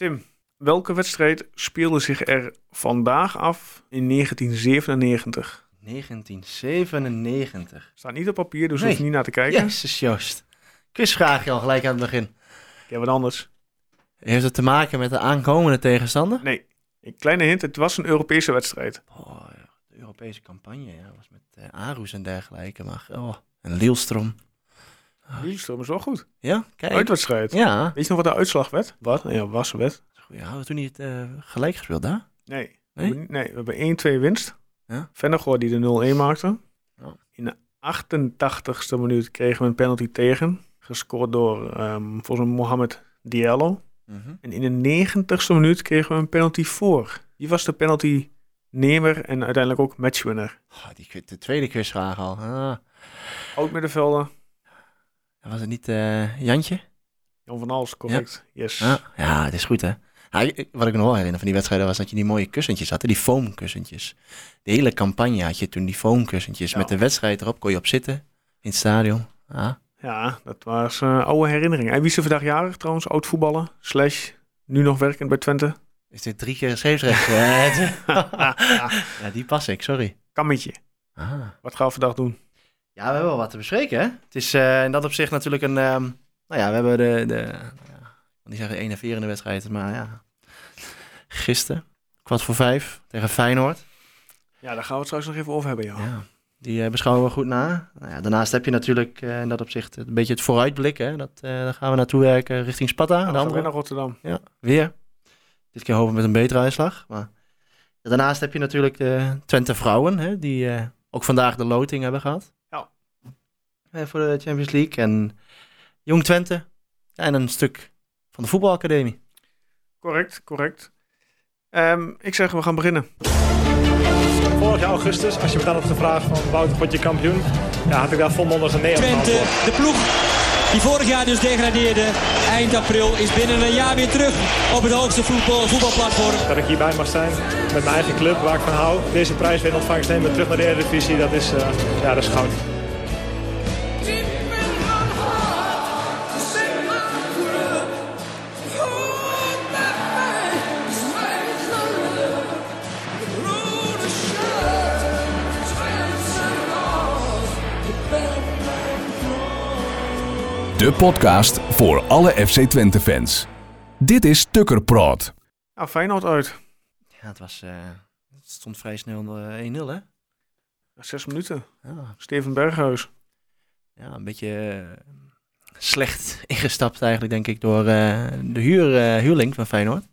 Tim, welke wedstrijd speelde zich er vandaag af in 1997? 1997. Staat niet op papier, dus Nee. hoef je niet naar te kijken. Jezus, Joost. Quizvraagje al gelijk aan het begin. Ja, wat anders. Heeft het te maken met de aankomende tegenstander? Nee. Een kleine hint, het was een Europese wedstrijd. Oh, ja, de Europese campagne, ja. was met Arus en dergelijke. Maar, oh, en Lielstrom. Lielstrom is wel goed. Ja, kijk. Uitwedstrijd. Ja. Weet je nog wat de uitslag werd? Wat? Ja, was werd. Goeie, hadden we toen niet eh, gelijk gespeeld daar? Nee. Nee? We hebben, nee, we hebben 1-2 winst. Ja. Vennegoor die de 0-1 maakte. Ja. In de 88ste minuut kregen we een penalty tegen. Gescoord door ehm volgens mij Mohamed Diallo. Mhm. En in de 90ste minuut kregen we een penalty voor. Wie was de penalty nemer en uiteindelijk ook matchwinner? Oh, die, de tweede quizvraag al. Ah. Oud middenvelder. Was het niet eh, Jantje? Jan van Als, correct. Yes. Ja, ja, het is goed hè. Ja, wat ik nog wel herinner van die wedstrijden was dat je die mooie kussentjes had, hè, die foamkussentjes. De hele campagne had je toen die foamkussentjes. Ja. Met de wedstrijd erop kon je op zitten in het stadion. Ah. Ja, dat was een oude herinnering. En wie is er vandaag jarig trouwens? Oud voetballer. Slash nu nog werkend bij Twente. Is dit drie keer scheepsrecht? ja, die pas ik, sorry. Kammetje. Ah. Wat gaan we vandaag doen? Ja, we hebben wel wat te bespreken, hè? Het is eh, in dat opzicht natuurlijk een... ehm, nou ja, we hebben de... de ja, ik wil niet zeggen enerverende wedstrijd, maar ja... Gisteren, kwart voor vijf, tegen Feyenoord. Ja, daar gaan we het straks nog even over hebben, ja. Ja, die eh, beschouwen we goed na. Nou ja, daarnaast heb je natuurlijk eh, in dat opzicht een beetje het vooruitblik. Hè? Dat, daar gaan we naartoe werken richting Sparta. Nou, de weer naar Rotterdam. Ja, weer. Dit keer hopen we met een betere uitslag. Maar daarnaast heb je natuurlijk de Twente vrouwen, hè, die ook vandaag de loting hebben gehad. Eh, voor de Champions League. En Jong Twente. En een stuk van de voetbalacademie. Correct, correct. Ehm, ik zeg, we gaan beginnen. Vorig jaar augustus, als je me dan op de vraag van Wouter, word je kampioen? Ja, had ik daar volmondig een nee op Twente, de ploeg die vorig jaar dus degradeerde, eind april, is binnen een jaar weer terug op het hoogste voetbal, voetbalplatform. Dat ik hierbij mag zijn met mijn eigen club waar ik van hou. Deze prijs weer in ontvangst nemen, terug naar de Eredivisie, dat is, eh, ja, dat is goud. De podcast voor alle FC Twente fans. Dit is Tukker Praat. Ja, Feyenoord uit. Ja, het, was, eh, het stond vrij snel eh, 1-0 hè? Zes minuten. Ja, Steven Berghuis. ja, een beetje eh, slecht ingestapt eigenlijk, denk ik, door eh, de huur, eh, huurling van Feyenoord.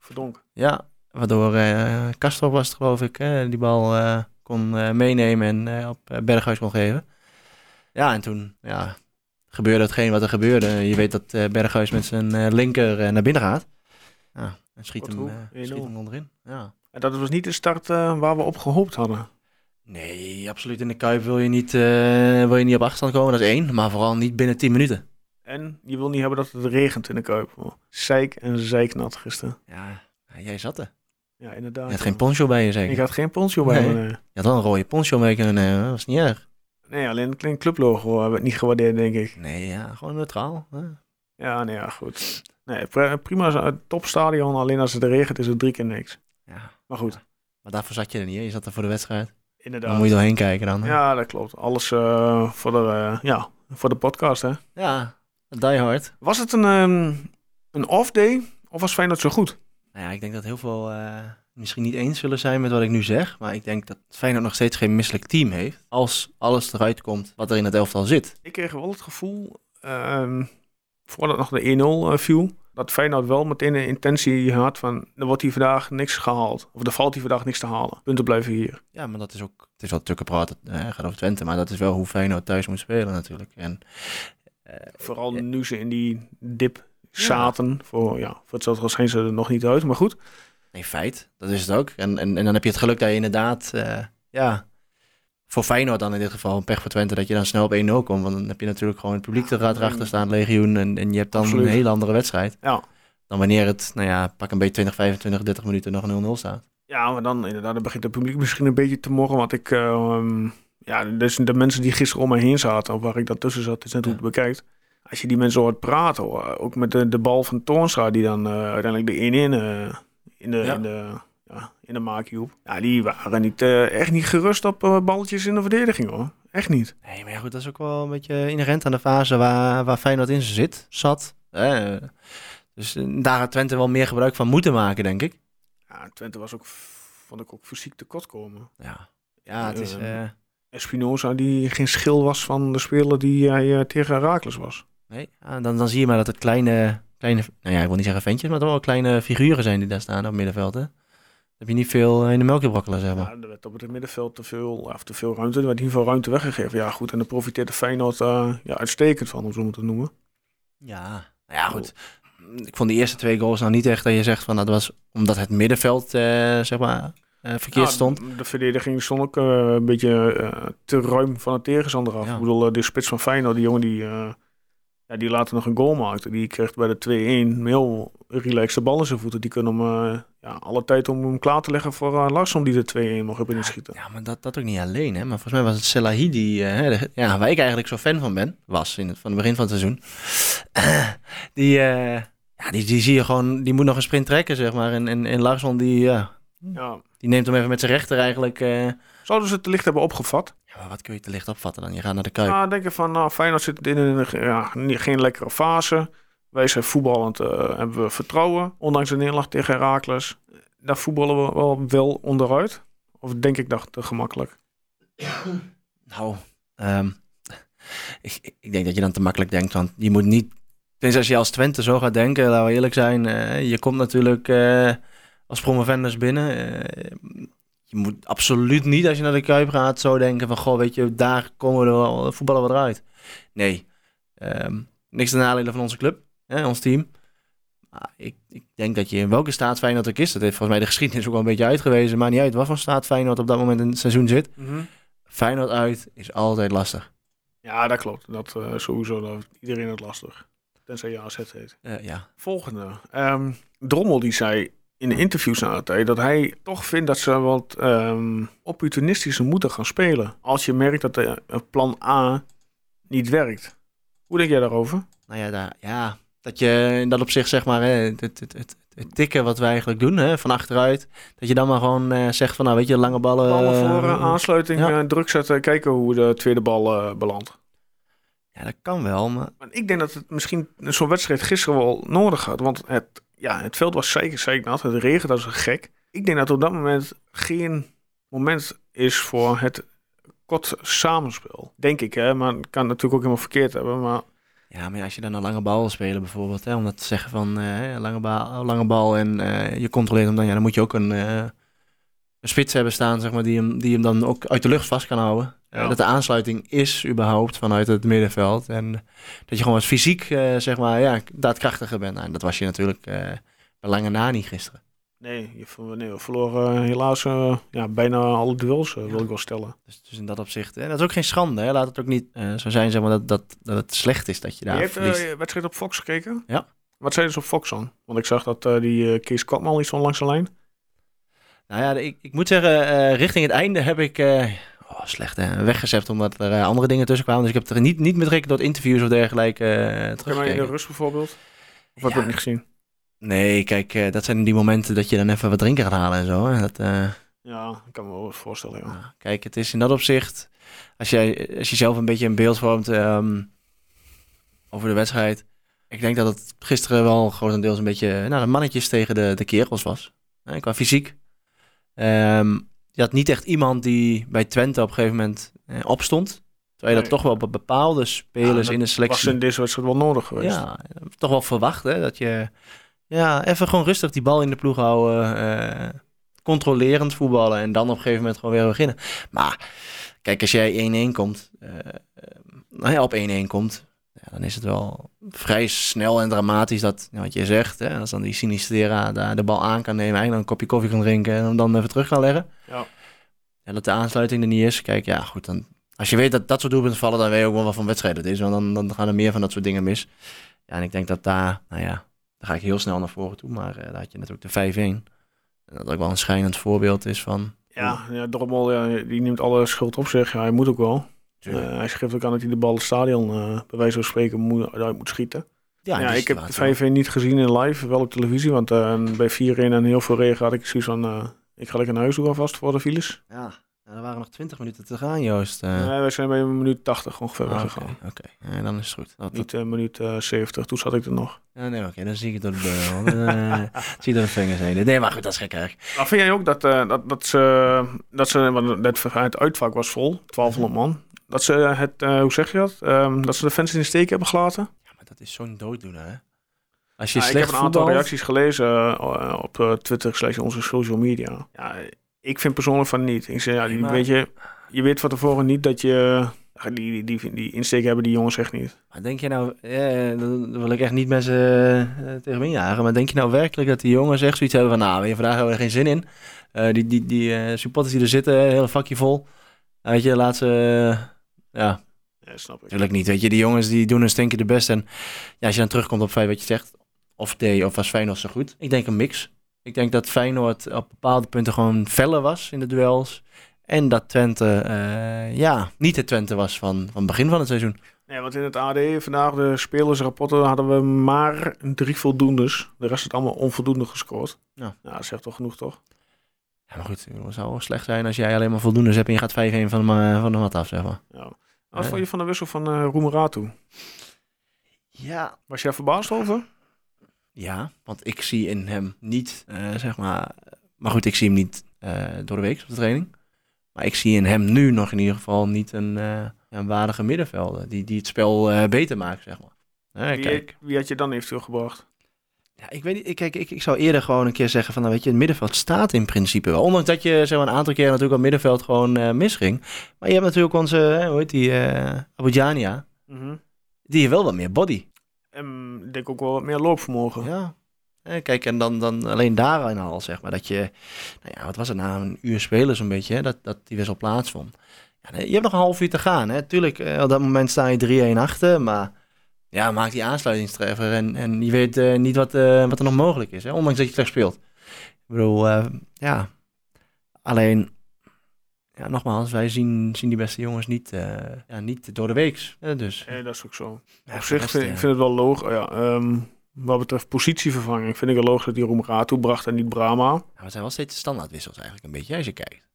Verdonk. Ja, waardoor eh Castro was het, geloof ik, hè, die bal eh, kon eh, meenemen en eh, op eh, Berghuis kon geven. Ja, en toen ja, gebeurde hetgeen wat er gebeurde. Je weet dat eh, Berghuis met zijn eh, linker eh, naar binnen gaat. Ja, en schiet hem, hoe? 1-0. schiet hem onderin. Ja. En dat was niet de start waar we op gehoopt hadden. Nee, absoluut in de Kuip wil je, niet, wil je niet op achterstand komen, dat is één. Maar vooral niet binnen 10 minuten. En je wil niet hebben dat het regent in de Kuip. Oh, Zeik en zeiknat gisteren. Ja, jij zat er. Ja, inderdaad. Je had geen poncho bij je zeker? Ik had geen poncho bij Nee. me. Nee. Je had wel een rode poncho mee kunnen nemen, dat was niet erg. Nee, alleen een klein clublogo hebben het niet gewaardeerd, denk ik. Nee, ja, gewoon neutraal. hè. Ja, nee, ja, goed. Nee, pri- prima, topstadion. Alleen als het regent is het drie keer niks. Ja. Maar goed, Maar daarvoor zat je er niet, hè? je zat er voor de wedstrijd. inderdaad. Dan moet je doorheen kijken dan. hè? Ja, dat klopt. Alles eh, voor, de, eh, ja, voor de podcast, hè. ja die hard. Was het een, ehm, een off-day of was Feyenoord zo goed? Nou ja, ik denk dat heel veel eh, misschien niet eens zullen zijn met wat ik nu zeg. Maar ik denk dat Feyenoord nog steeds geen misselijk team heeft. Als alles eruit komt wat er in het elftal zit. Ik kreeg wel het gevoel, ehm, voordat nog de 1-0 eh, viel, dat Feyenoord wel meteen een intentie had van, er wordt hier vandaag niks gehaald. Of er valt hier vandaag niks te halen. Punten blijven hier. Ja, maar dat is ook... Het is wel tukken praten, eh, gaat over Twente. Maar dat is wel hoe Feyenoord thuis moet spelen natuurlijk. En Vooral Ja. nu ze in die dip zaten. Voor, ja, voor hetzelfde zijn ze er nog niet uit, maar goed. Nee, feit. Dat is het ook. En, en, en dan heb je het geluk dat je inderdaad... eh, ja, voor Feyenoord dan in dit geval, een pech voor Twente, dat je dan snel op 1-0 komt. Want dan heb je natuurlijk gewoon het publiek er gaat erachter staan, legioen. En, en je hebt dan Absoluut. een hele andere wedstrijd. Ja. Dan wanneer het, nou ja, pak een beetje 20, 25, 30 minuten nog 0-0 staat. Ja, maar dan inderdaad, dan begint het publiek misschien een beetje te morren. Want ik, ehm, ja, dus de mensen die gisteren om me heen zaten, of waar ik dan tussen zat, is net hoe het bekijkt. als je die mensen hoort praten, hoor, ook met de, de bal van Toornstra, die dan eh, uiteindelijk de 1-1 eh, in de, Ja. in de, ja, in de. Ja, die waren niet, eh, echt niet gerust op eh, balletjes in de verdediging hoor. Echt niet. Nee, maar ja, goed, dat is ook wel een beetje inherent aan de fase waar, waar Feyenoord in zit, zat. Eh, dus eh, daar had Twente wel meer gebruik van moeten maken, denk ik. Ja, Twente was ook, vond ik ook fysiek tekort komen. Ja, ja het is... Eh, Espinoza die geen schil was van de speler die hij tegen Herakles was. nee, dan, dan zie je maar dat het kleine, kleine... Nou ja, ik wil niet zeggen ventjes, maar toch wel kleine figuren zijn die daar staan op het middenveld, hè. Heb je niet veel eh, in de melk te brokkelen, zeg maar. Ja, er werd op het middenveld te veel, of te veel ruimte. Er werd niet veel ruimte weggegeven. Ja, goed. En daar profiteerde Feyenoord eh, ja, uitstekend van, om zo maar te noemen. Ja, nou ja, goed. Ik vond die eerste twee goals nou niet echt dat je zegt van dat was omdat het middenveld eh, zeg maar verkeerd Ja, stond. De verdediging stond ook een beetje te ruim van het tegenstander af. Ja. Ik bedoel, de spits van Feyenoord, die jongen die, ja, die later nog een goal maakte. Die kreeg bij de 2-1 een heel relaxed de bal in zijn voeten. Die kunnen hem eh, ja, alle tijd om hem klaar te leggen voor uh, Larsson die de 2-1 mocht hebben inschieten. Ja, maar dat, dat ook niet alleen, hè. Maar volgens mij was het Selahi die, eh, hè, de- ja, waar ik eigenlijk zo fan van ben, was in het, van het begin van het seizoen. die, ja, die, die zie je gewoon, die moet nog een sprint trekken, zeg maar. En, en, en Larsson, die, ja, Ja. die neemt hem even met zijn rechter eigenlijk. Zouden ze het te licht hebben opgevat? Wat kun je te licht opvatten dan? Je gaat naar de Kuip. Ja, denken van, nou, Feyenoord zit in een ja, geen lekkere fase. Wij zijn voetballend, eh, hebben we vertrouwen. Ondanks de neerlag tegen Herakles. Daar voetballen we wel, wel onderuit. Of denk ik dat te gemakkelijk? Nou, ehm, ik, ik denk dat je dan te makkelijk denkt, want je moet niet... Tenzij als je als Twente zo gaat denken, laten we eerlijk zijn. eh, je komt natuurlijk eh, als promovendus binnen. eh, je moet absoluut niet, als je naar de Kuip gaat, zo denken van... Goh, weet je, daar komen we er wel, voetballen we eruit. Nee, Ehm, niks ten nadele van onze club, hè, ons team. Maar ik, ik denk dat je in welke staat Feyenoord ook is, dat heeft volgens mij de geschiedenis ook wel een beetje uitgewezen. Maar niet uit wat voor staat Feyenoord op dat moment in het seizoen zit. Feyenoord uit is altijd lastig. Ja, dat klopt. Dat eh, sowieso. Dat iedereen het lastig. Tenzij je AZ heet. Eh, ja. Volgende. Ehm, Drommel die zei in de interviews tijd dat hij toch vindt dat ze wat ehm, opportunistischer moeten gaan spelen. Als je merkt dat de eh, plan A niet werkt. Hoe denk jij daarover? Nou ja, daar, ja, dat je in dat opzicht zeg maar, hè, het, het, het, tikken wat wij eigenlijk doen, hè, van achteruit, dat je dan maar gewoon eh, zegt van, nou weet je, lange ballen. Ballen eh, voor eh, aansluiting, ja. eh, druk zetten, kijken hoe de tweede bal eh, belandt. Ja, dat kan wel, maar ik denk dat het misschien zo'n wedstrijd gisteren wel nodig had. Want het, ja, het veld was zeker, zeker nat. Het regent als een gek. Ik denk dat op dat moment geen moment is voor het kort samenspel. Denk ik, hè. Maar het kan natuurlijk ook helemaal verkeerd hebben. Maar Ja, maar als je dan een lange bal wil spelen bijvoorbeeld, hè, om dat te zeggen van eh, lange, bal, lange bal en eh, je controleert hem dan, ja, dan moet je ook een, eh, een spits hebben staan, zeg maar, die hem, die hem dan ook uit de lucht vast kan houden. Ja. dat de aansluiting is überhaupt vanuit het middenveld en dat je gewoon wat fysiek, eh, zeg maar, ja, daadkrachtiger bent. Nou, en dat was je natuurlijk eh bij lange na niet gisteren. nee, je, nee we verloren helaas eh, ja, bijna alle duels, wil ik wel stellen. Dus, dus in dat opzicht, en dat is ook geen schande, hè. laat het ook niet zo zijn, zeg maar, dat, dat, dat het slecht is dat je je daar hebt verliest. de wedstrijd op Fox gekeken? Ja. Wat zeiden ze op Fox dan? Want ik zag dat die eh, Kees Kopman iets van langs de lijn. Nou ja, ik, ik moet zeggen, richting het einde heb ik oh, slecht hè, weggezept omdat er eh, andere dingen tussen kwamen. Dus ik heb er niet, niet met rekenen tot interviews of dergelijke Zeg maar in de rust bijvoorbeeld? Of heb je Ja. het niet gezien? Nee, kijk, eh, dat zijn die momenten dat je dan even wat drinken gaat halen en zo. Hè. Dat, Ja, ik kan me wel voorstellen, ja. nou, kijk, het is in dat opzicht, als, jij, als je zelf een beetje een beeld vormt ehm, over de wedstrijd. Ik denk dat het gisteren wel grotendeels een beetje nou, de mannetjes tegen de, de kerels was. Hè, qua fysiek. Ehm, je had niet echt iemand die bij Twente op een gegeven moment eh, opstond. Terwijl je dat Nee. toch wel bij bepaalde spelers Ja, in de Was selectie... in deze wedstrijd wel nodig geweest. Ja, toch wel verwacht hè, dat je ja, even gewoon rustig die bal in de ploeg houden. eh, controlerend voetballen en dan op een gegeven moment gewoon weer beginnen. Maar kijk, als jij 1-1 komt, eh, eh, nou ja, op 1-1 komt, ja, dan is het wel vrij snel en dramatisch dat, wat je zegt, hè, als dan die Sinistera daar de bal aan kan nemen, eigenlijk een kopje koffie kan drinken en hem dan even terug kan leggen. Ja. En dat de aansluiting er niet is. Kijk, ja, goed, dan, als je weet dat dat soort doelpunten vallen, dan weet je ook wel wat een wedstrijd het is. Want dan, dan gaan er meer van dat soort dingen mis. Ja, en ik denk dat daar, nou ja, daar ga ik heel snel naar voren toe. Maar eh, daar had je natuurlijk de 5-1. En dat ook wel een schijnend voorbeeld is van... Ja, ja Drommel ja, die neemt alle schuld op zich. Ja, hij moet ook wel. Eh, hij schreef ook aan dat hij de bal het stadion, eh, bij wijze van spreken, moet, uit moet schieten. ja, Ja, die ik heb de. 5 niet gezien in live, wel op televisie. Want eh, bij 4 en heel veel regen had ik zoiets van... ik ga lekker naar huis toe alvast voor de files. Ja, er waren nog 20 minuten te gaan, Joost. Nee, wij zijn bij een minuut 80 ongeveer ah, Oké. Ja, dan is het goed. Dat, Niet een minuut eh 70, toen zat ik er nog. ja, nee, oké, dan zie ik het door de eh, zie je door de vingers heen. Nee, maar goed, dat is gek eigenlijk. Maar vind jij ook dat, dat, dat ze, dat ze want het, het uitvak was vol, 1200 man. Dat ze het, eh, hoe zeg je dat? Ehm, dat ze de fans in de steek hebben gelaten? Ja, maar dat is zo'n dooddoener, hè? Als je Ja, ik slecht heb een aantal voetbalt... reacties gelezen eh, op eh, Twitter slash onze social media. Ja, ik vind persoonlijk van niet. Ik zeg, ja, die, Maar- weet je, je weet van tevoren niet dat je... Die, die, die, die insteek hebben die jongens echt niet. Maar denk je nou, eh, dan wil ik echt niet mensen eh, tegen me injagen, maar denk je nou werkelijk dat die jongens echt zoiets hebben van, nou, weet je, vandaag hebben we er geen zin in. Die die, die supporters die er zitten, hele vakje vol. Weet je, laat ze, ja, Ja, snap ik. natuurlijk niet. Weet je, die jongens die doen hun stinken de best. En ja, als je dan terugkomt op wat je zegt, of D of was Feyenoord zo goed. Ik denk een mix. Ik denk dat Feyenoord op bepaalde punten gewoon feller was in de duels. En dat Twente, eh, ja, niet het Twente was van, van het begin van het seizoen. Nee, want in het AD vandaag de spelersrapporten hadden we maar drie voldoendes. De rest had allemaal onvoldoende gescoord. Ja. ja dat zegt toch genoeg, toch? Ja, maar goed, het zou wel slecht zijn als jij alleen maar voldoendes hebt en je gaat 5-1 van, de van de mat af, zeg maar. Ja. Wat Ja. vond je van de wissel van uh, Roemeratu? Ja. Was jij verbaasd over? Ja, want ik zie in hem niet, eh, zeg maar... Maar goed, ik zie hem niet eh, door de week op de training. Maar ik zie in hem nu nog in ieder geval niet een, een waardige middenvelder. Die, die het spel beter maakt, zeg maar. Wie, kijk, wie had je dan eventueel gebracht? Ja, ik weet niet. Ik, kijk, ik, ik zou eerder gewoon een keer zeggen van, nou weet je, het middenveld staat in principe wel. Ondanks dat je zeg maar, een aantal keer natuurlijk op middenveld gewoon eh, misging. Maar je hebt natuurlijk onze, eh, hoe heet die, eh Abudjania. Die heeft wel wat meer body. En ik denk ook wel wat meer loopvermogen. Ja. Eh, kijk, en dan, dan alleen daarin al, zeg maar, dat je, nou ja, wat was het nou, een uur spelen zo'n beetje, hè, dat, dat die wissel plaatsvond. Ja, je hebt nog een half uur te gaan, hè. Tuurlijk, op dat moment sta je 3-1 achter, maar ja, maak die aansluitingstreffer en, en je weet eh, niet wat, eh, wat er nog mogelijk is, hè, ondanks dat je slecht speelt. Ik bedoel, eh, ja, alleen, ja, nogmaals, wij zien, zien die beste jongens niet, ja, niet door de weeks. hè, dus, Nee, dat is ook zo. ja, Op zich vind ik vind het wel logisch. Ja, ehm, wat betreft positievervanging vind ik het logisch dat die Roemeratu bracht en niet Brahma. ja, het zijn wel steeds standaardwissels eigenlijk een beetje, als je kijkt.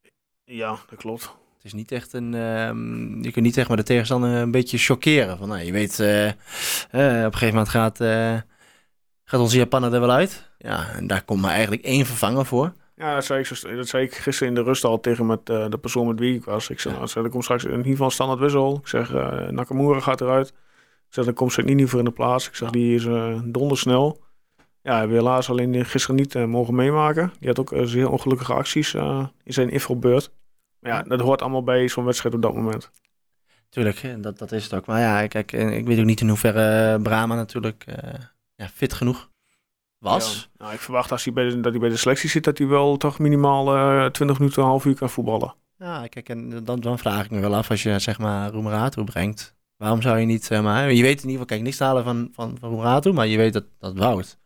Ja, dat klopt. Het is niet echt een. ehm, je kunt niet zeg maar de tegenstander een beetje chockeren. Van, nou, je weet, eh, eh, op een gegeven moment gaat, eh, gaat onze Japaner er wel uit. Ja, en daar komt maar eigenlijk één vervanger voor. Ja, dat zei ik, dat zei ik gisteren in de rust al tegen met, de persoon met wie ik was. Ik zei, nou, er komt straks in ieder geval standaard wissel. Ik zeg, Nakamura gaat eruit. Ik zeg, dan komt Nini voor in de plaats. Ik zeg, die is dondersnel. Ja, hebben we helaas alleen gisteren niet mogen meemaken. Die had ook zeer ongelukkige acties in zijn invalbeurt. Ja, dat hoort allemaal bij zo'n wedstrijd op dat moment. Tuurlijk, dat, dat is het ook. Maar ja, kijk, eh, ik weet ook niet in hoeverre eh, Brahma natuurlijk eh, ja, fit genoeg was. Ja. Nou, ik verwacht als hij bij de, dat hij bij de selectie zit, dat hij wel toch minimaal eh 20 minuten, een half uur kan voetballen. Ja, kijk, en dan, dan vraag ik me wel af als je zeg maar Roemerato brengt. Waarom zou je niet, zeg maar, je weet in ieder geval, kijk, niks te halen van, van, van Roemerato, maar je weet dat, dat Wout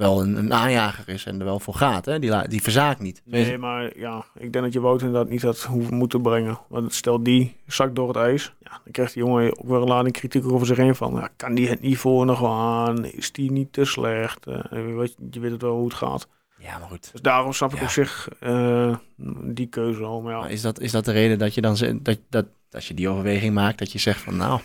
wel een, een aanjager is en er wel voor gaat. Hè? Die, die verzaakt niet. Nee, maar ja, ik denk dat je Wout inderdaad niet had hoeven moeten brengen. Want stel die zakt door het ijs, ja, dan krijgt die jongen ook weer een lading kritiek over zich heen van, ja, kan die het niveau nog aan? Is die niet te slecht? Je, weet, je weet het wel hoe het gaat. Ja, maar goed. Dus daarom snap ik Ja. op zich eh, die keuze al. Maar ja, Maar is dat, is dat de reden dat je dan dat, dat als je die overweging maakt, dat je zegt van nou,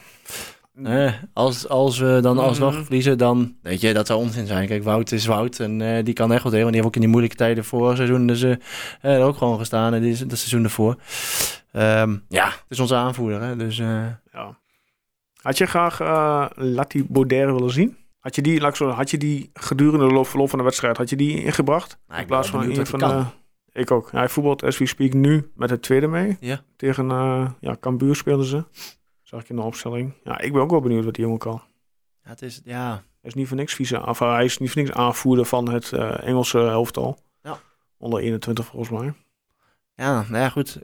eh, als, als we dan alsnog Mhm. verliezen, dan weet je, dat zou onzin zijn. Kijk, Wout is Wout en eh, die kan echt wat. Want die heeft ook in die moeilijke tijden vorig seizoen dus, eh, eh, ook gewoon gestaan. En dit het seizoen ervoor. Ehm, ja, het is onze aanvoerder. Hè? Dus eh, ja. Had je graag eh Lati Baudet willen zien? Had je die, laat ik zo, had je die gedurende de loop, verloop van de wedstrijd, had je die ingebracht? nou, In plaats van een van de... Ik ook. Hij voetbalt as we speak nu met het tweede mee. Ja. Tegen uh, ja, Cambuur speelden ze. Zag ik in de opstelling. Ja, ik ben ook wel benieuwd wat die jongen kan. Ja, het is, ja, Hij is niet voor niks vieze, of hij is niet voor niks aanvoerder van het eh, Engelse elftal. Ja. Onder 21 volgens mij. ja, nou ja, goed.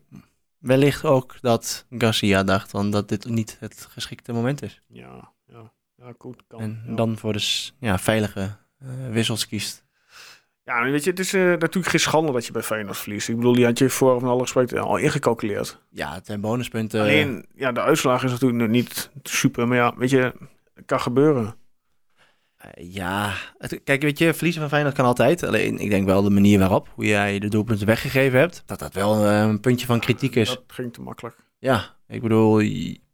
Wellicht ook dat Garcia dacht van dat dit niet het geschikte moment is. Ja, ja. Ja, goed. Kan. En ja. dan voor de ja, veilige eh, wissels kiest. Ja, weet je, het is eh, natuurlijk geen schande dat je bij Feyenoord verliest. Ik bedoel, die had je voor van alle respect al ingecalculeerd. Ja, het zijn bonuspunten. Alleen, ja, de uitslag is natuurlijk niet super. Maar ja, weet je, het kan gebeuren. Eh, ja, het- kijk, weet je, verliezen van Feyenoord kan altijd. Alleen, ik denk wel de manier waarop, hoe jij de doelpunten weggegeven hebt, dat dat wel eh, een puntje van kritiek is. Dat ging te makkelijk. Ja, ik bedoel,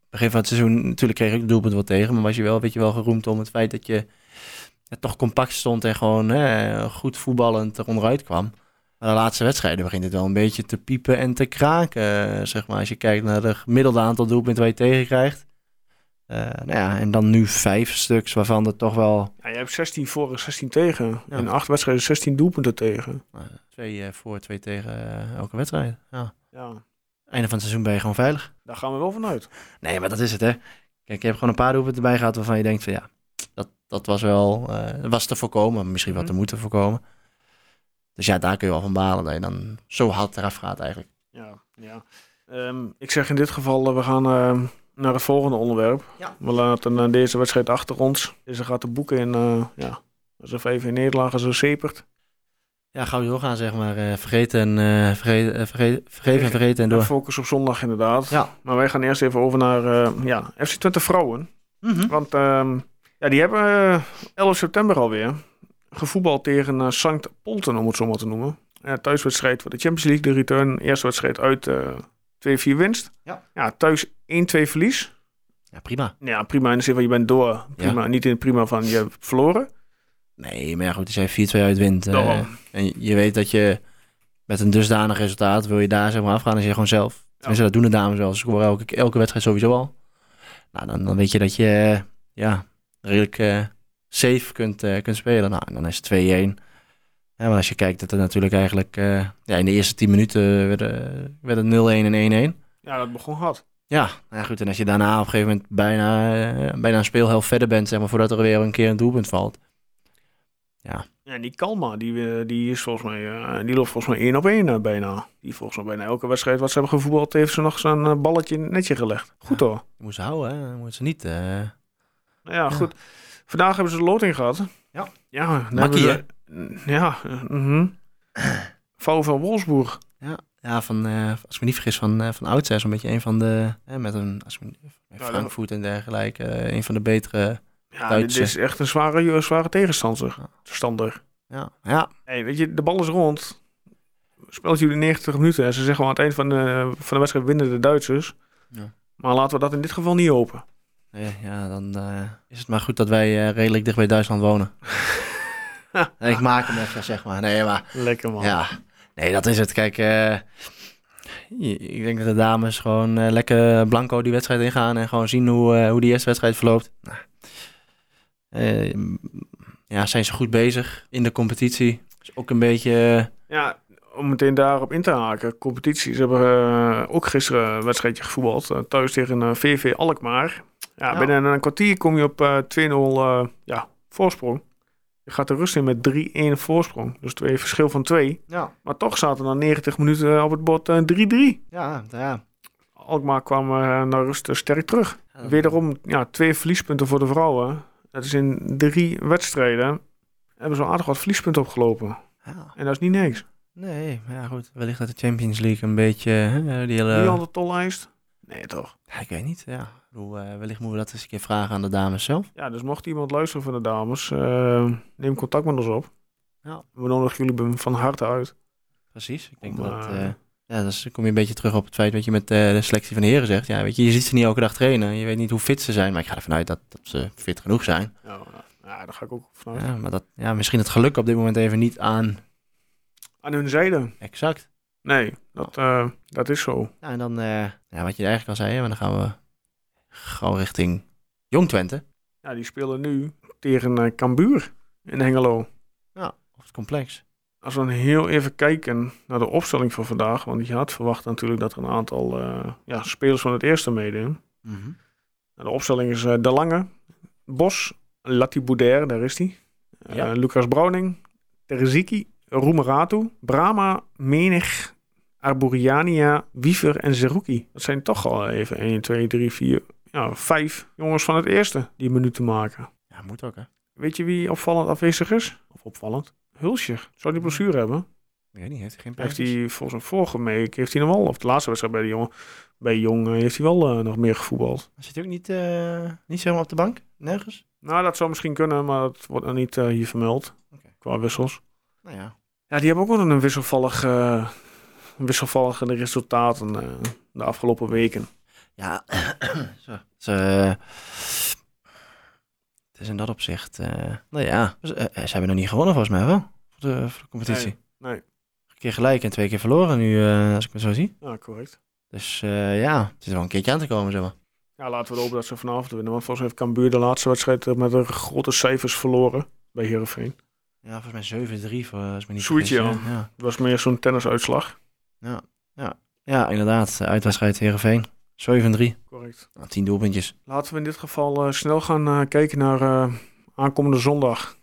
begin van het seizoen, natuurlijk kreeg ik de doelpunt wel tegen, maar was je wel, weet je wel, geroemd om het feit dat je ja, toch compact stond en gewoon hè, goed voetballend er onderuit kwam. Maar de laatste wedstrijden begint het wel een beetje te piepen en te kraken, eh, zeg maar. Als je kijkt naar het gemiddelde aantal doelpunten waar je tegenkrijgt. Eh nou ja, en dan nu vijf stuks, waarvan er toch wel Ja, je hebt 16 voor en 16 tegen. Ja. In acht wedstrijden 16 doelpunten tegen. eh, twee voor, twee tegen elke wedstrijd. Ja. Ja, Einde van het seizoen ben je gewoon veilig. daar gaan we wel vanuit. Nee, maar dat is het, hè. Kijk, je hebt gewoon een paar doelpunten erbij gehad waarvan je denkt van ja, dat, dat was wel, eh, was te voorkomen, misschien wat te Mhm. moeten voorkomen. Dus ja, daar kun je wel van balen dat je dan zo hard eraf gaat eigenlijk. Ja, ja. Ehm, ik zeg in dit geval, eh, we gaan eh, naar het volgende onderwerp. Ja. We laten eh, deze wedstrijd achter ons. Deze gaat de boeken in, eh ja, alsof even in zo sepert. Ja, gauw doorgaan zeg maar. eh vergeten en uh, vergeten, uh, vergeten, vergeven en vergeten en door. Focus op zondag inderdaad. Ja. Maar wij gaan eerst even over naar uh, ja, FC Twente Vrouwen. Mhm. Want um, ja, die hebben uh, 11 september alweer gevoetbald tegen uh, Sankt Polten, om het zo maar te noemen. Ja, thuiswedstrijd voor de Champions League, de return. Eerste wedstrijd uit uh, 2-4 winst. Ja. ja thuis 1-2 verlies. Ja, prima. Ja, prima in de zin van je bent door. Prima. Ja. Niet in het prima van je hebt verloren. Nee, maar ja, goed, als jij 4-2 uitwint uh, en je, je weet dat je met een dusdanig resultaat wil je daar zeg maar afgaan als je gewoon zelf. Tenminste, ja. dat doen de dames wel. Ze scoren elke, elke wedstrijd sowieso al. Nou, dan, dan weet je dat je ja, redelijk uh, safe kunt, uh, kunt spelen. Nou, en dan is het 2-1. Ja, maar als je kijkt dat er natuurlijk eigenlijk uh, ja, in de eerste 10 minuten werden, werden 0-1 en 1-1. Ja, dat begon hard. Ja, nou ja, goed. En als je daarna op een gegeven moment bijna, bijna een speelhelft verder bent, zeg maar, voordat er weer een keer een doelpunt valt. Ja. Ja, die Kalma, die, die is volgens mij, die loopt volgens mij één op één bijna. Die volgens mij bijna elke wedstrijd wat ze hebben gevoetbald, heeft ze nog zo'n balletje het netje gelegd. Goed hoor. Je moet ze houden, hè? Moet ze niet. Ja, goed. Vandaag hebben ze de loting gehad. Ja. Ja, Makkie, ze, Ja. -huh. VfL Wolfsburg. Ja. Ja, van, uh, als ik me niet vergis, van, uh, van oudsher zo'n beetje een van de, eh, met een, als ik, met Frankfurt en dergelijke, uh, een van de betere ja, Duitse. dit is echt een zware, zware tegenstander. Ja. Stander. Ja, ja. Hey, weet je, de bal is rond. Speelt jullie 90 minuten. En ze zeggen wel aan het eind van de, van de wedstrijd winnen de Duitsers. Ja. Maar laten we dat in dit geval niet open. Nee, ja, dan uh, is het maar goed dat wij uh, redelijk dicht bij Duitsland wonen. ik maak hem even, zeg maar. Nee, maar... Lekker man. Ja, nee, dat is het. Kijk, ik denk dat de dames gewoon lekker blanco die wedstrijd ingaan en gewoon zien hoe, hoe die eerste wedstrijd verloopt. Nou, ja, zijn ze goed bezig in de competitie. Is ook een beetje. Ja, om meteen daarop in te haken. Competitie. Ze hebben uh, ook gisteren een wedstrijdje gevoetbald. Uh, thuis tegen uh, VV Alkmaar. Ja, ja, binnen een kwartier kom je op uh, 2-0 ja, voorsprong. Je gaat de rust in met 3-1 voorsprong. Dus twee verschil van 2. Ja. Maar toch zaten er 90 minuten op het bord 3-3. Ja, ja. Alkmaar kwam naar rust sterk terug. Ja, Wederom ja, twee verliespunten voor de vrouwen. Dat is in drie wedstrijden. Hebben ze aardig wat verliespunten opgelopen. Ja. En dat is niet niks. Nee, maar ja goed. Wellicht dat de Champions League een beetje... Hè, die hele... Die de tollijst? Nee, toch? Ja, ik weet niet, ja. Ik bedoel, uh, wellicht moeten we dat eens een keer vragen aan de dames zelf. Ja, dus mocht iemand luisteren van de dames, uh, neem contact met ons op. Ja. We nodigen jullie van harte uit. Precies. Ik denk Om, dat... Uh, ja, dus kom je een beetje terug op het feit wat je met uh, de selectie van de heren zegt. Ja, weet je, je ziet ze niet elke dag trainen. Je weet niet hoe fit ze zijn, maar ik ga ervan uit dat, dat ze fit genoeg zijn. Ja, ja, daar ga ik ook vanuit. Ja, maar dat, ja, misschien het geluk op dit moment even niet aan... Aan hun zijde. Exact. Nee, dat, uh, dat is zo. Ja, en dan, uh, ja, wat je eigenlijk al zei, hè, maar dan gaan we gauw richting Jong Twente. Ja, die spelen nu tegen uh, Cambuur in Hengelo. Ja, of het complex. Als we dan heel even kijken naar de opstelling van vandaag, want je had verwacht natuurlijk dat er een aantal ja, spelers van het eerste meedoen. Mm -hmm. De opstelling is De Lange, Bos, Lati Bouder, daar is hij. Ja. Lucas Browning, Terziki, Roemeratu, Brahma, Menig, Arboriania, Wiever en Zerouki. Dat zijn toch al even 1, 2, 3, 4, ja, 5 jongens van het eerste die minuten maken. Ja, moet ook hè. Weet je wie opvallend afwezig is? Of opvallend? Hulsje. Zou die blessure hebben? Weet niet, heeft hij geen Heeft pijntjes? hij volgens een vorige week, heeft hij nog wel, of de laatste wedstrijd bij de jongen, bij Jong, heeft hij wel eh, nog meer gevoetbald. Zit hij ook niet, eh niet zomaar op de bank? Nergens? Nou, dat zou misschien kunnen, maar dat wordt nog niet eh, hier vermeld. Oké. Qua wissels. Nou ja. Ja, die hebben ook wel een wisselvallig, eh, wisselvallige resultaten eh, de afgelopen weken. Ja, zo. Eh, het is in dat opzicht. eh, nou ja, ze, hebben nog niet gewonnen volgens mij wel. Voor de, voor de competitie. Nee, nee. Een keer gelijk en twee keer verloren nu, als ik het zo zie. Ja, correct. Dus ja, het is wel een keertje aan te komen, zeg maar. Ja, laten we hopen dat ze vanavond winnen. Want volgens mij heeft Cambuur de laatste wedstrijd met een grote cijfers verloren bij Heerenveen. Ja, volgens mij 7-3 voor, als ik me niet Zoiets, vergis, ja. ja. Het was meer zo'n tennisuitslag. Ja, inderdaad. Uitwedstrijd Heerenveen. 7-3. Correct. Nou, 10 doelpuntjes. Laten we in dit geval eh, snel gaan eh, kijken naar eh, aankomende zondag.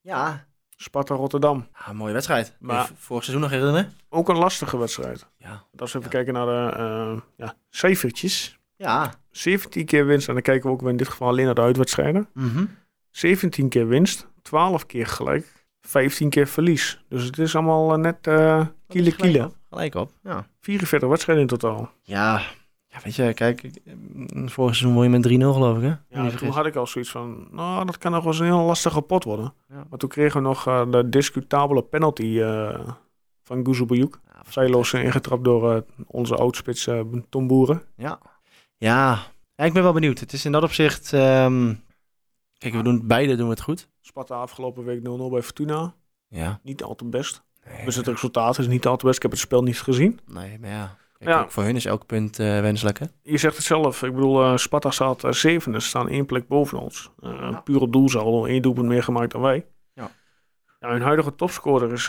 Ja. Sparta Rotterdam. Ah, mooie wedstrijd. Maar-. Vorig seizoen nog herinneren? Ook een lastige wedstrijd. Ja. Als we even Ja. kijken naar de eh, ja, cijfertjes. Ja. 17 keer winst. En dan kijken we ook weer in dit geval alleen naar de uitwedstrijden. Mhm. 17 keer winst. 12 keer gelijk. 15 keer verlies. Dus het is allemaal eh, net eh kiele kiele. Gelijk op, ja. 44 wedstrijden in totaal. Ja. Ja, weet je, kijk, mm, vorig seizoen won je met 3-0 geloof ik, hè? Ja, toen had ik al zoiets van, nou, dat kan nog wel eens een heel lastige pot worden. Ja. Maar toen kregen we nog eh, de discutabele penalty eh, van Guzu Bouyuk. Zijloos ingetrapt door eh, onze oudspits Tom Boeren. Ja. ja. Ja, ik ben wel benieuwd. Het is in dat opzicht... ehm, kijk, we doen beide doen we het goed. Sparta afgelopen week 0-0 bij Fortuna. Ja. Niet al te best. Nee, Dus het resultaat is niet al te best. Ik heb het spel niet gezien. nee maar ja. Kijk, Ja. ook voor hun is elk punt eh, wenselijk, hè? Je zegt het zelf. Ik bedoel, eh, Sparta staat uh, zevende. Ze staan één plek boven ons. Eh, Puur op doelsaldo. één doelpunt meer gemaakt dan wij. Ja. Ja, hun huidige topscorer is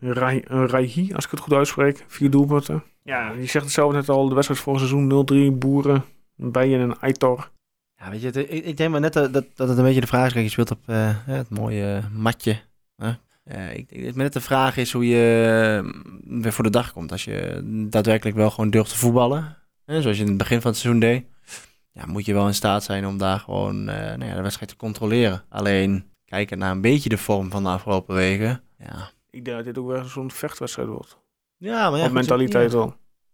Rai- eh, Raihi, als ik het goed uitspreek. Vier doelpunten. Ja, je zegt het zelf net al. De wedstrijd vorig seizoen 0-3. Boeren, Bijen en Aitor. Ja, weet je, ik, ik denk maar net dat, dat, het een beetje de vraag is. Kijk, je speelt op het mooie matje. Hè? Eh, ik denk dat net de vraag is hoe je eh, weer voor de dag komt. Als je daadwerkelijk wel gewoon durft te voetballen. Hè, zoals je in het begin van het seizoen deed. Ja, moet je wel in staat zijn om daar gewoon eh, nou ja, de wedstrijd te controleren. Alleen kijken naar een beetje de vorm van de afgelopen weken. Ja, Ik denk dat dit ook weer zo'n vechtwedstrijd wordt. ja maar ja, Op goed, mentaliteit wel.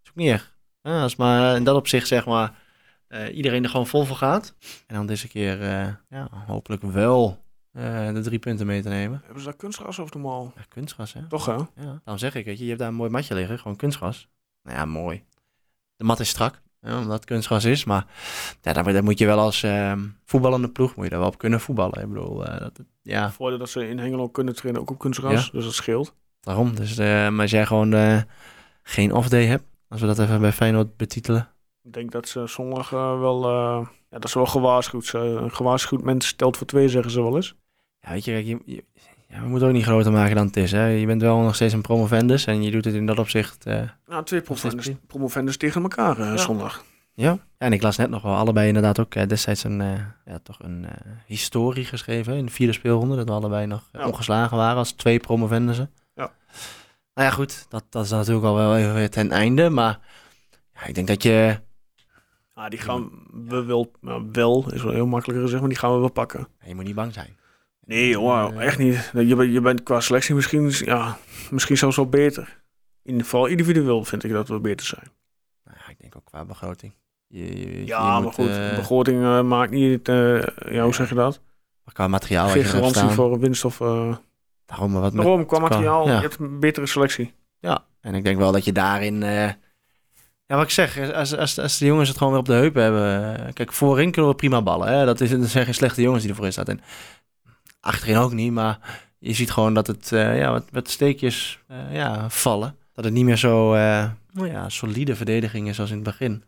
is ook niet. Ja, als maar in dat opzicht zeg maar eh, iedereen er gewoon vol voor gaat. En dan deze keer ja, hopelijk wel de drie punten mee te nemen. Hebben ze daar kunstgras of normaal? Ja, kunstgras hè? Toch hè? Ja, daarom zeg ik, weet je, je hebt daar een mooi matje liggen, gewoon kunstgras. Nou ja, mooi. De mat is strak, hè, omdat het kunstgras is. Maar ja, daar, daar moet je wel als ehm, voetballende ploeg, moet je daar wel op kunnen voetballen. Ik bedoel, eh, dat, ja, Voordeel dat ze in Hengelo kunnen trainen, ook op kunstgras. Ja. Dus dat scheelt. daarom. Dus, eh, maar als jij gewoon eh, geen off-day hebt, als we dat even bij Feyenoord betitelen. Ik denk dat ze zondag eh, wel, eh, ja, dat ze wel gewaarschuwd. Een gewaarschuwd mens stelt voor twee, zeggen ze wel eens. Ja, weet je, kijk, je, je- ja, we moeten ook niet groter maken dan het is. Hè. Je bent wel nog steeds een promovendus en je doet het in dat opzicht... eh, Nou, twee promovendus, promovendus tegen elkaar eh, Ja. zondag. Ja. ja, en ik las net nog wel allebei inderdaad ook eh, destijds een, ja, toch een historie geschreven in de vierde speelronde. Dat we allebei nog ongeslagen waren als twee promovendussen. Ja. Nou ja, goed, dat, dat is natuurlijk al wel even weer ten einde. Maar ja, ik denk dat je... Ah, die gaan we wel, nou, wel, is wel heel makkelijker gezegd, maar die gaan we wel pakken. Je moet niet bang zijn. Nee hoor, Eh, echt niet. Je, bent- je bent qua selectie misschien, ja, misschien zelfs wel beter. In, vooral individueel vind ik dat we beter zijn. Nou, ja, ik denk ook qua begroting. Je, je- Ja, je maar goed, eh, begroting eh, maakt niet, eh, ja, hoe zeg je dat? qua materiaal Geen garantie voor winst of... Daarom, maar wat met- daarom, qua materiaal, ja. je hebt een betere selectie. Ja, en ik denk wel dat je daarin... ja, wat ik zeg, als, als, als de jongens het gewoon weer op de heup hebben... kijk, voorin kunnen we prima ballen. Hè? Dat, is, dat zijn geen slechte jongens die ervoor in staan. En achterin ook niet, maar je ziet gewoon dat het eh, ja, wat, wat steekjes eh, ja, vallen. Dat het niet meer zo eh, nou ja, solide verdediging is als in het begin.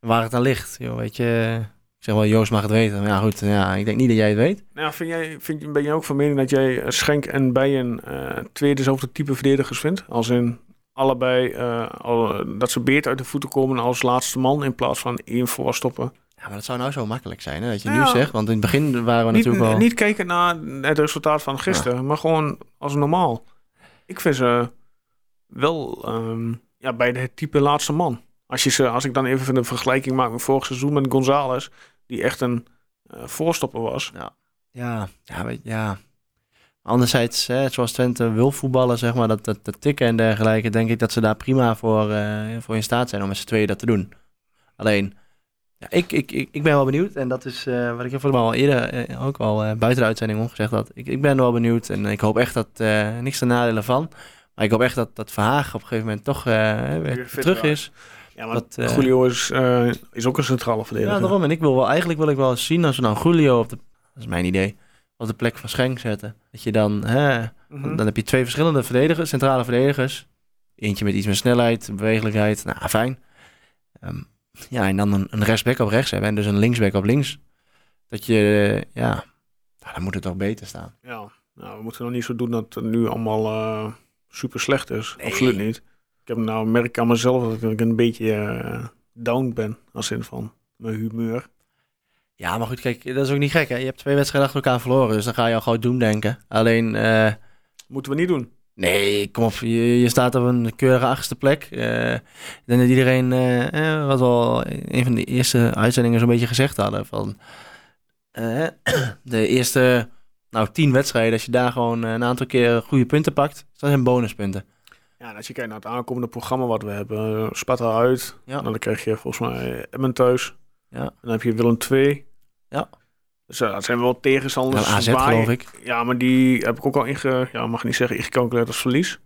Waar het aan ligt, joh, weet je... Ik zeg wel, Joost mag het weten. Maar ja, goed, ja, ik denk niet dat jij het weet. Nou, vind jij, vind, ben je ook van mening dat jij Schenk en Bijen twee dezelfde type verdedigers vindt? Als in allebei al, dat ze beter uit de voeten komen als laatste man in plaats van één voorstoppen. Ja, maar dat zou nou zo makkelijk zijn, hè, dat je Nou nu ja. zegt. Want in het begin waren we Niet, natuurlijk wel... niet kijken naar het resultaat van gisteren, maar gewoon als normaal. Ik vind ze wel ehm, ja, bij het type laatste man. Als, je ze, als ik dan even een vergelijking maak met vorig seizoen met González, die echt een eh, voorstopper was. Ja, ja, weet, ja. Anderzijds, hè, zoals Twente wil voetballen, zeg maar, dat, dat, dat tikken en dergelijke, denk ik dat ze daar prima voor, eh, voor in staat zijn om met z'n tweeën dat te doen. Alleen, ja, ik, ik, ik, ik ben wel benieuwd en dat is eh, wat ik al eerder eh, ook al eh, buiten de uitzending omgezegd had. Ik, ik ben wel benieuwd en ik hoop echt dat, niks ten nadele van, maar ik hoop echt dat, dat Verhaag op een gegeven moment toch weer terug is. Ja, maar Dat, Julio is, is ook een centrale verdediger. Ja, daarom. En ik wil wel, eigenlijk wil ik wel eens zien als we dan Julio op de, dat is mijn idee, op de plek van Schenk zetten. Dat je dan, hè, Mhm. dan heb je twee verschillende verdedigers, centrale verdedigers. Eentje met iets meer snelheid, bewegelijkheid. Nou, fijn. Ehm, ja, en dan een, een rechtsback op rechts hebben en dus een linksback op links. Dat je, ja, nou, dan moet het toch beter staan. Ja, nou, we moeten nog niet zo doen dat het nu allemaal eh, super slecht is. Nee. Absoluut niet. Ik heb nou merk aan mezelf dat ik een beetje eh, down ben, als zin van mijn humeur. Ja, maar goed, kijk, dat is ook niet gek. Hè? Je hebt twee wedstrijden achter elkaar verloren, dus dan ga je al gewoon doen denken. Alleen, eh, Moeten we niet doen. Nee, kom op. Je, je staat op een keurige achtste plek. Eh, ik denk dat iedereen, eh, wat we al een van de eerste uitzendingen zo'n beetje gezegd hadden, van de eerste nou, tien wedstrijden, als je daar gewoon een aantal keer goede punten pakt, dat zijn bonuspunten. Ja, en als je kijkt naar het aankomende programma wat we hebben, Sparta uit. Ja. Dan krijg je volgens mij Emmen thuis. Ja. En dan heb je Willem II. Ja. Dus dat zijn wel tegenstanders. Nou, AZ waar geloof ik. Ja, maar die heb ik ook al inge, ja, mag niet zeggen, ingecalculeerd als verlies.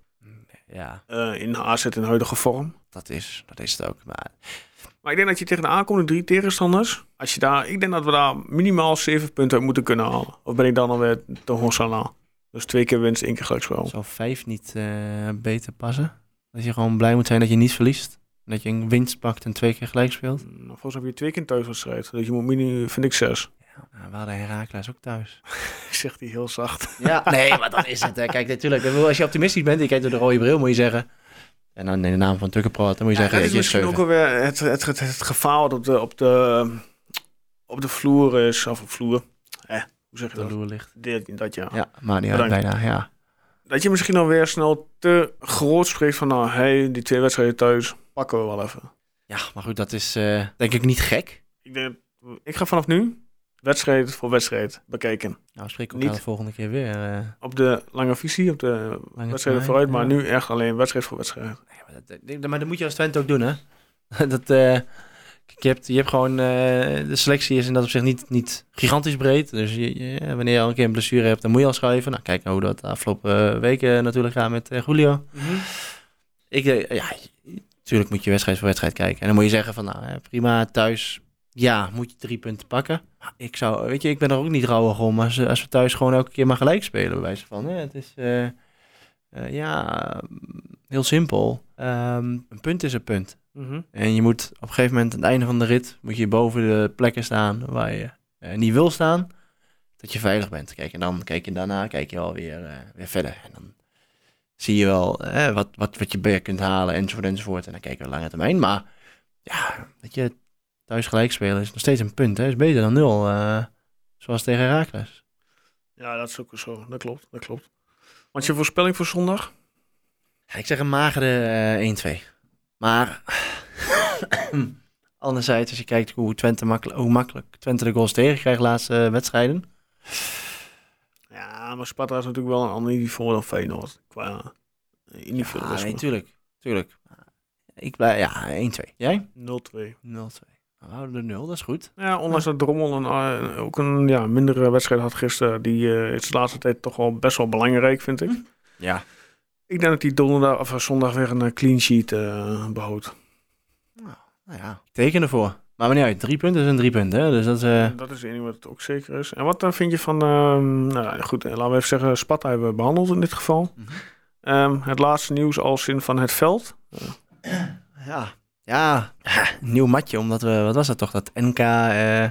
Ja, Eh, in AZ in huidige vorm. dat is, dat is het ook. Maar Maar ik denk dat je tegen de aankomende drie tegenstanders, als je daar, ik denk dat we daar minimaal zeven punten uit moeten kunnen halen. Of ben ik dan alweer te hossala? Dus twee keer winst, één keer gelijkspel. zou vijf niet eh, beter passen? Dat je gewoon blij moet zijn dat je niet verliest. Dat je een winst pakt en twee keer gelijk speelt. Nou, volgens mij heb je twee keer thuiswedstrijd. Dus je moet minimaal, vind ik zes. Ja, we hadden Herakles ook thuis. Zegt hij heel zacht. Ja, nee, maar dan is het. Hè. Kijk, natuurlijk. Als je optimistisch bent, je kijkt door de rode bril, moet je zeggen. En dan in de naam van Tukkenproot, dan moet je Ja, zeggen, dat is misschien ook alweer het, het, het, het gevaar wat op de, op de, op de vloer is. Of op vloer. Eh, hoe zeg je de dat? ligt. Dit, dat ja. Ja, maar Bedankt. bijna, ja. Dat je misschien alweer snel te groot spreekt van nou, hey, die twee wedstrijden thuis pakken we wel even. Ja, maar goed, dat is eh, denk ik niet gek. Ik, denk, ik ga vanaf nu wedstrijd voor wedstrijd bekijken. Nou, spreek ik Niet. elkaar de volgende keer weer. eh. Op de lange visie, op de Lange wedstrijden vooruit, maar ja. nu echt alleen wedstrijd voor wedstrijd. Nee, maar, dat, maar dat moet je als Twente ook doen, hè? dat, eh, je, hebt, je hebt gewoon... eh, de selectie is in dat opzicht niet, niet gigantisch breed. Dus je, je- wanneer je al een keer een blessure hebt, dan moet je al schuiven. Nou, kijk nou hoe dat de afgelopen weken natuurlijk gaat met Julio. Ik, eh, ja, natuurlijk moet je wedstrijd voor wedstrijd kijken. En dan moet je zeggen van, nou, prima, thuis, ja, moet je drie punten pakken. Ik zou, weet je, ik ben er ook niet rouwig om als, als we thuis gewoon elke keer maar gelijk spelen, bij wijze van. Ja, het is, eh, eh, ja, heel simpel. Ehm, een punt is een punt. Mhm. En je moet op een gegeven moment aan het einde van de rit, moet je boven de plekken staan waar je eh, niet wil staan, dat je veilig bent. Kijk, en dan kijk je daarna, kijk je alweer eh weer verder. En dan zie je wel eh, wat, wat, wat je bij kunt halen, enzovoort, enzovoort. En dan kijken we lange termijn. Maar ja, dat je thuis gelijk spelen is nog steeds een punt. Hè? Is beter dan nul, eh, zoals tegen Herakles. Ja, dat is ook zo. Dat klopt, dat klopt. Want je voorspelling voor zondag? Ja, ik zeg een magere eh 1-2. Maar anderzijds, als je kijkt hoe, Twente makkelijk, hoe makkelijk Twente de goals tegenkrijgt de laatste eh, wedstrijden. Ja, maar Sparta is natuurlijk wel een ander niveau dan Feyenoord. Qua eh, individualisme. Ja, nee, tuurlijk. tuurlijk. Ik blijf, ja, 1-2. Jij? 0-2. 0-2. Nou, we houden de 0, dat is goed. Ja, ondanks dat Drommel een, eh, ook een ja, mindere wedstrijd had gisteren. Die eh, is de laatste tijd toch wel best wel belangrijk, vind ik. Ja. Ik denk dat hij donderdag of eh, zondag weer een clean sheet eh, behoudt. Nou ja, ik teken ervoor. Maar wanneer uit, drie punten is een drie punten, hè? Dus dat is... eh, Dat is één wat ook zeker is. En wat dan vind je van, ehm, nou ja, goed, laten we even zeggen, Sparta hebben we behandeld in dit geval. Mhm. Ehm, het laatste nieuws als in van het veld. ja. Ja, nieuw matje, omdat we... Wat was dat toch? Dat NK... eh,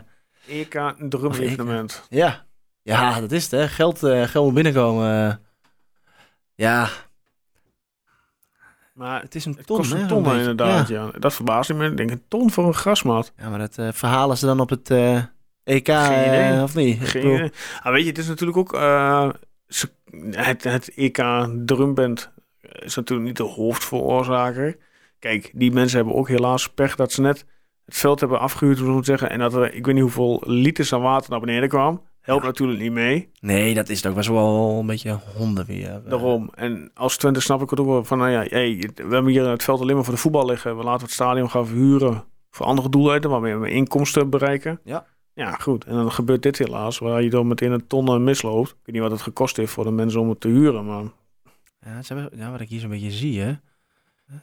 EK een drum Of EK. evenement. ja. Ja, dat is het, hè? Geld, eh, geld moet binnenkomen. eh. ja, Maar het is een ton, kost een ton inderdaad, Ja. ja. Dat verbaast me. Ik denk een ton voor een grasmat. Ja, maar dat eh, verhalen ze dan op het eh, EK, eh, of niet? Geen. Ah, weet je, het is natuurlijk ook... eh, het, het EK drumband is natuurlijk niet de hoofdveroorzaker. Kijk, die mensen hebben ook helaas pech dat ze net het veld hebben afgehuurd, hoe het zeggen. En dat er, ik weet niet hoeveel liters aan water naar beneden kwam. helpt natuurlijk niet mee. Nee, dat is het ook. was wel een beetje hondenweer. eh. Daarom. En als Twente snap ik het ook wel van, nou ja, hey, we hebben hier het veld alleen maar voor de voetbal liggen. We laten het stadion gaan verhuren voor andere doeleinden, waarmee we inkomsten bereiken. Ja. Ja, goed. En dan gebeurt dit helaas, waar je dan meteen een ton eh, misloopt. Ik weet niet wat het gekost heeft voor de mensen om het te huren, maar Ja, ze hebben, ja, wat ik hier zo'n beetje zie, hè.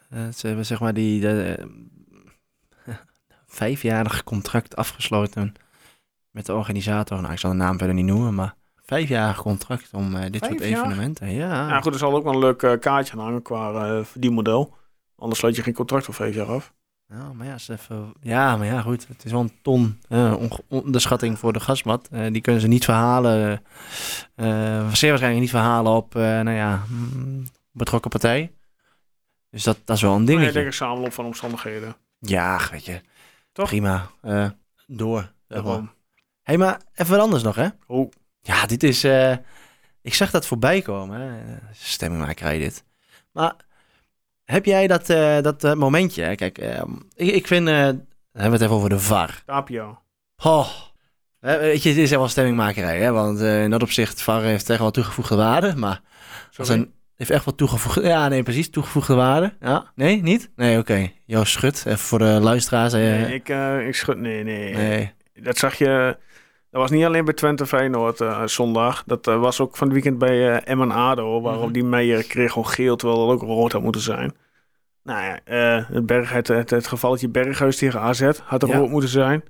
Eh, ze hebben zeg maar die de, eh, vijfjarig contract afgesloten met de organisator. Nou, ik zal de naam verder niet noemen, maar vijfjarig contract om eh, dit soort jaar? evenementen. Ja, ja, goed, er zal ook wel een leuk eh, kaartje aan hangen qua eh verdienmodel. Anders sluit je geen contract voor vijf jaar af. Ja, maar ja, is even, ja, maar ja, goed. Het is wel een ton onderschatting voor de gasmat. Eh, die kunnen ze niet verhalen. eh zeer waarschijnlijk niet verhalen op, eh, nou ja, mm, betrokken partij. Dus dat, dat is wel een dingetje. ik denk een samenloop van omstandigheden. Ja, weet je. Toch? Prima. Eh, door. Hé, hey, maar even wat anders nog, hè? Oh, Ja, dit is... eh, ik zag dat voorbij komen, hè? Stemmingmakerij dit. Maar heb jij dat, eh, dat momentje? hè? Kijk, eh, ik, ik vind... hebben we het even over de VAR. Tapio. Oh. Weet je, het is echt wel stemmingmakerij, hè? Want in dat opzicht, VAR heeft echt wel toegevoegde waarde. Maar als een, heeft echt wel toegevoegde... Ja, nee, precies, toegevoegde waarde. Ja? Nee, niet? Nee, oké. Joost Schut, even voor de luisteraars. eh, Nee, ik, eh, ik schud, nee, nee. nee. Dat zag je. Dat was niet alleen bij Twente Feyenoord eh, zondag. Dat was ook van het weekend bij Emmen ADO. Waarop Mhm. die Meijer kreeg gewoon geel, terwijl het ook rood had moeten zijn. Nou ja, het, berg, het, het, het gevalletje Berghuis tegen AZ had er Ja. rood moeten zijn.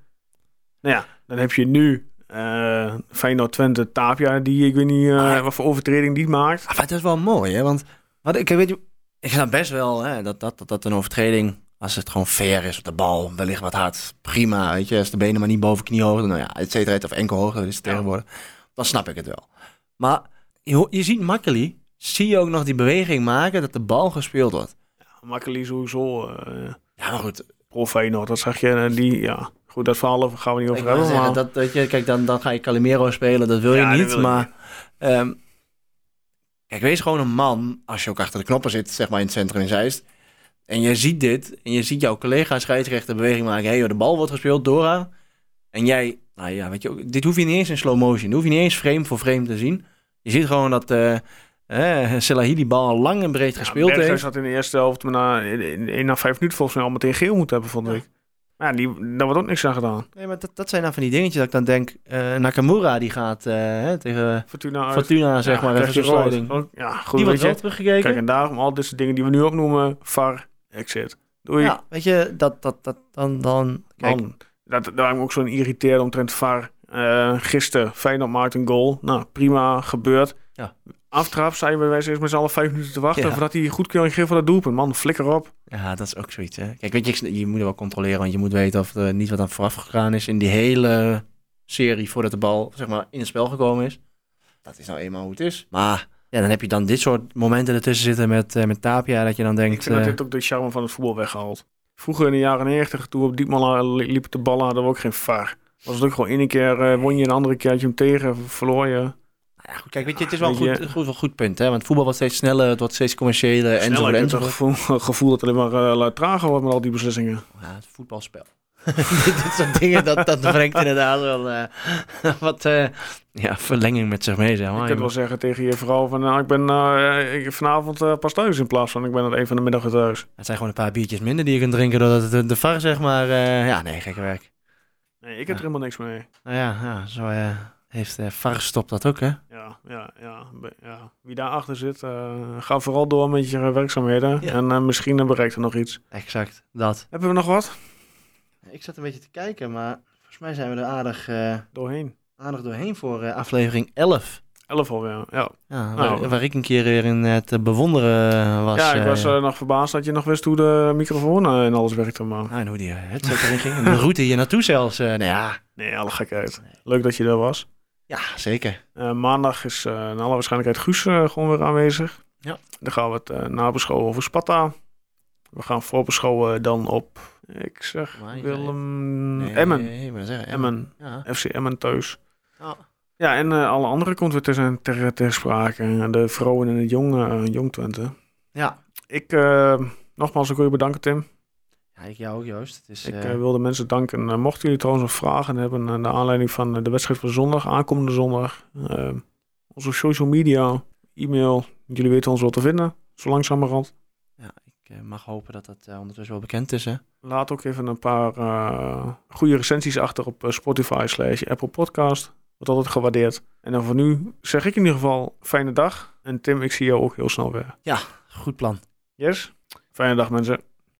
Nou ja, dan heb je nu eh Feyenoord Twente Tapia. Die ik weet niet Ah. wat voor overtreding die maakt. Ah, maar dat is wel mooi, hè? Want wat, ik, weet, je- ik snap best wel hè, dat, dat, dat, dat een overtreding, als het gewoon fair is op de bal, wellicht wat hard, prima. Weet je, als de benen maar niet boven kniehoogte, nou ja, et cetera, of enkelhoogte, dat is het Ja. tegenwoordig. Dan snap ik het wel. Maar je, je ziet Makkeli, zie je ook nog die beweging maken dat de bal gespeeld wordt. Makkelijk sowieso. eh Ja, maar goed. pro Feyenoord, dat zag je. die, ja, goed, dat verhaal gaan we niet Ik over hebben. zeggen, dat, weet je, kijk, dan, dan ga je Calimero spelen, dat wil je Ja, dat niet. wil maar ehm, kijk, wees gewoon een man als je ook achter de knoppen zit, zeg maar in het centrum in Zeist. En je ziet dit, en je ziet jouw collega scheidsrechter beweging maken. Hé, hey, de bal wordt gespeeld, Dora. En jij, nou ja, weet je, ook, dit hoef je niet eens in slow motion. Dit hoef je niet eens frame voor frame te zien. Je ziet gewoon dat eh, Selahi die bal al lang en breed gespeeld Berghuis heeft. had in de eerste helft maar na, in, in, na vijf minuten volgens mij al meteen geel moeten hebben, vond Ja. Maar ja, die, daar wordt ook niks aan gedaan. Nee, maar dat, dat zijn dan van die dingetjes dat ik dan denk, eh, Nakamura die gaat eh, tegen Fortuna uit. Fortuna, zeg Ja, maar, even zo'n. Ook- Ja, goed, Die wordt wel teruggekeken. Kijk, en daarom al soort dingen die we nu opnoemen, VAR, exit. Doei. Ja, weet je, dat, dat, dat, dan, dan, kijk, Man, dat, daar ik ook zo'n irriteerd omtrent VAR. Eh gisteren, Feyenoord maakt een goal. Nou, prima, gebeurd. Aftrap, zijn we wij eens met z'n allen vijf minuten te wachten... Ja. voordat hij goedkeuring geeft voor dat doelpunt. Man, flikker op. ja, dat is ook zoiets, hè. Kijk, weet je, je moet er wel controleren, want je moet weten of er niet wat aan vooraf gegaan is in die hele serie voordat de bal, zeg maar, in het spel gekomen is. Dat is nou eenmaal hoe het is. Maar, ja, dan heb je dan dit soort momenten ertussen zitten met, eh, met Tapia, dat je dan denkt, Ik vind dat eh, dit ook de charme van het voetbal weggehaald. Vroeger in de jaren 90, toen we op Diepman li- liepen de ballen, hadden we ook geen VAR. Was het ook gewoon ene keer eh, won je, een andere keer had je hem tegen, verloor je. Nou ja, goed, kijk, weet je, het is wel een goed, je- goed, wel goed punt, hè. Want voetbal wordt steeds sneller, het wordt steeds commerciëler, ik heb het gevoel, gevoel dat het alleen maar eh, trager wordt met al die beslissingen. Ja, het voetbalspel. dit, soort dingen, dat, dat brengt inderdaad wel eh, wat eh, ja, verlenging met zich mee, zeg Je maar. kunt wel zeggen tegen je vrouw van, nou, ik ben eh, ik, vanavond eh, pas thuis in plaats van ik ben het een van de middag thuis. Het zijn gewoon een paar biertjes minder die je kunt drinken doordat het de, de VAR, zeg maar... eh, ja, nee, gekke werk. Nee, ik heb Ja. er helemaal niks mee. Nou ja, ja zo eh, heeft eh VAR gestopt dat ook, hè? Ja, ja, ja, ja. Wie daarachter zit, eh, ga vooral door met je werkzaamheden. Ja. En eh, misschien eh, bereikt er nog iets. Exact, dat. Hebben we nog wat? Ik zat een beetje te kijken, maar volgens mij zijn we er aardig, eh, Doorheen. aardig doorheen voor eh, aflevering 11. Elf alweer, ja. Ja, Nou. waar, waar ik een keer weer in eh, te bewonderen was. ja, ik eh, was eh, nog verbaasd dat je nog wist hoe de microfoon eh, en alles werkte. Maar ah, en hoe die headset erin ging. En de route hier naartoe zelfs. eh, nou ja, nee, alle gekheid. Leuk dat je er was. Ja, zeker. Eh, maandag is eh naar alle waarschijnlijkheid Guus eh, gewoon weer aanwezig. Ja. Dan gaan we het nabeschouwen over Sparta. We gaan voorbeschouwen dan op, ik zeg Maar Willem Nee, Emmen. Nee, zeggen, Emmen. Ja. FC Emmen thuis. Ja. Ja, en alle andere komt weer ter, ter, ter sprake. De vrouwen en het jong, jong Twente. ja. Ik, nogmaals, ik wil je bedanken, Tim. Ja, ik jou ook, Joost. Het is, Ik eh, wilde mensen danken. Eh, mochten jullie trouwens nog vragen hebben naar de aanleiding van de wedstrijd van zondag, aankomende zondag, onze social media, e-mail, jullie weten ons wel te vinden, zo langzamerhand. ja, ik mag hopen dat dat ondertussen wel bekend is, hè. Laat ook even een paar goede recensies achter op Spotify slash Apple Podcast. Wordt altijd gewaardeerd. En dan voor nu zeg ik in ieder geval fijne dag. En Tim, ik zie jou ook heel snel weer. Goed plan. Yes? Fijne dag mensen.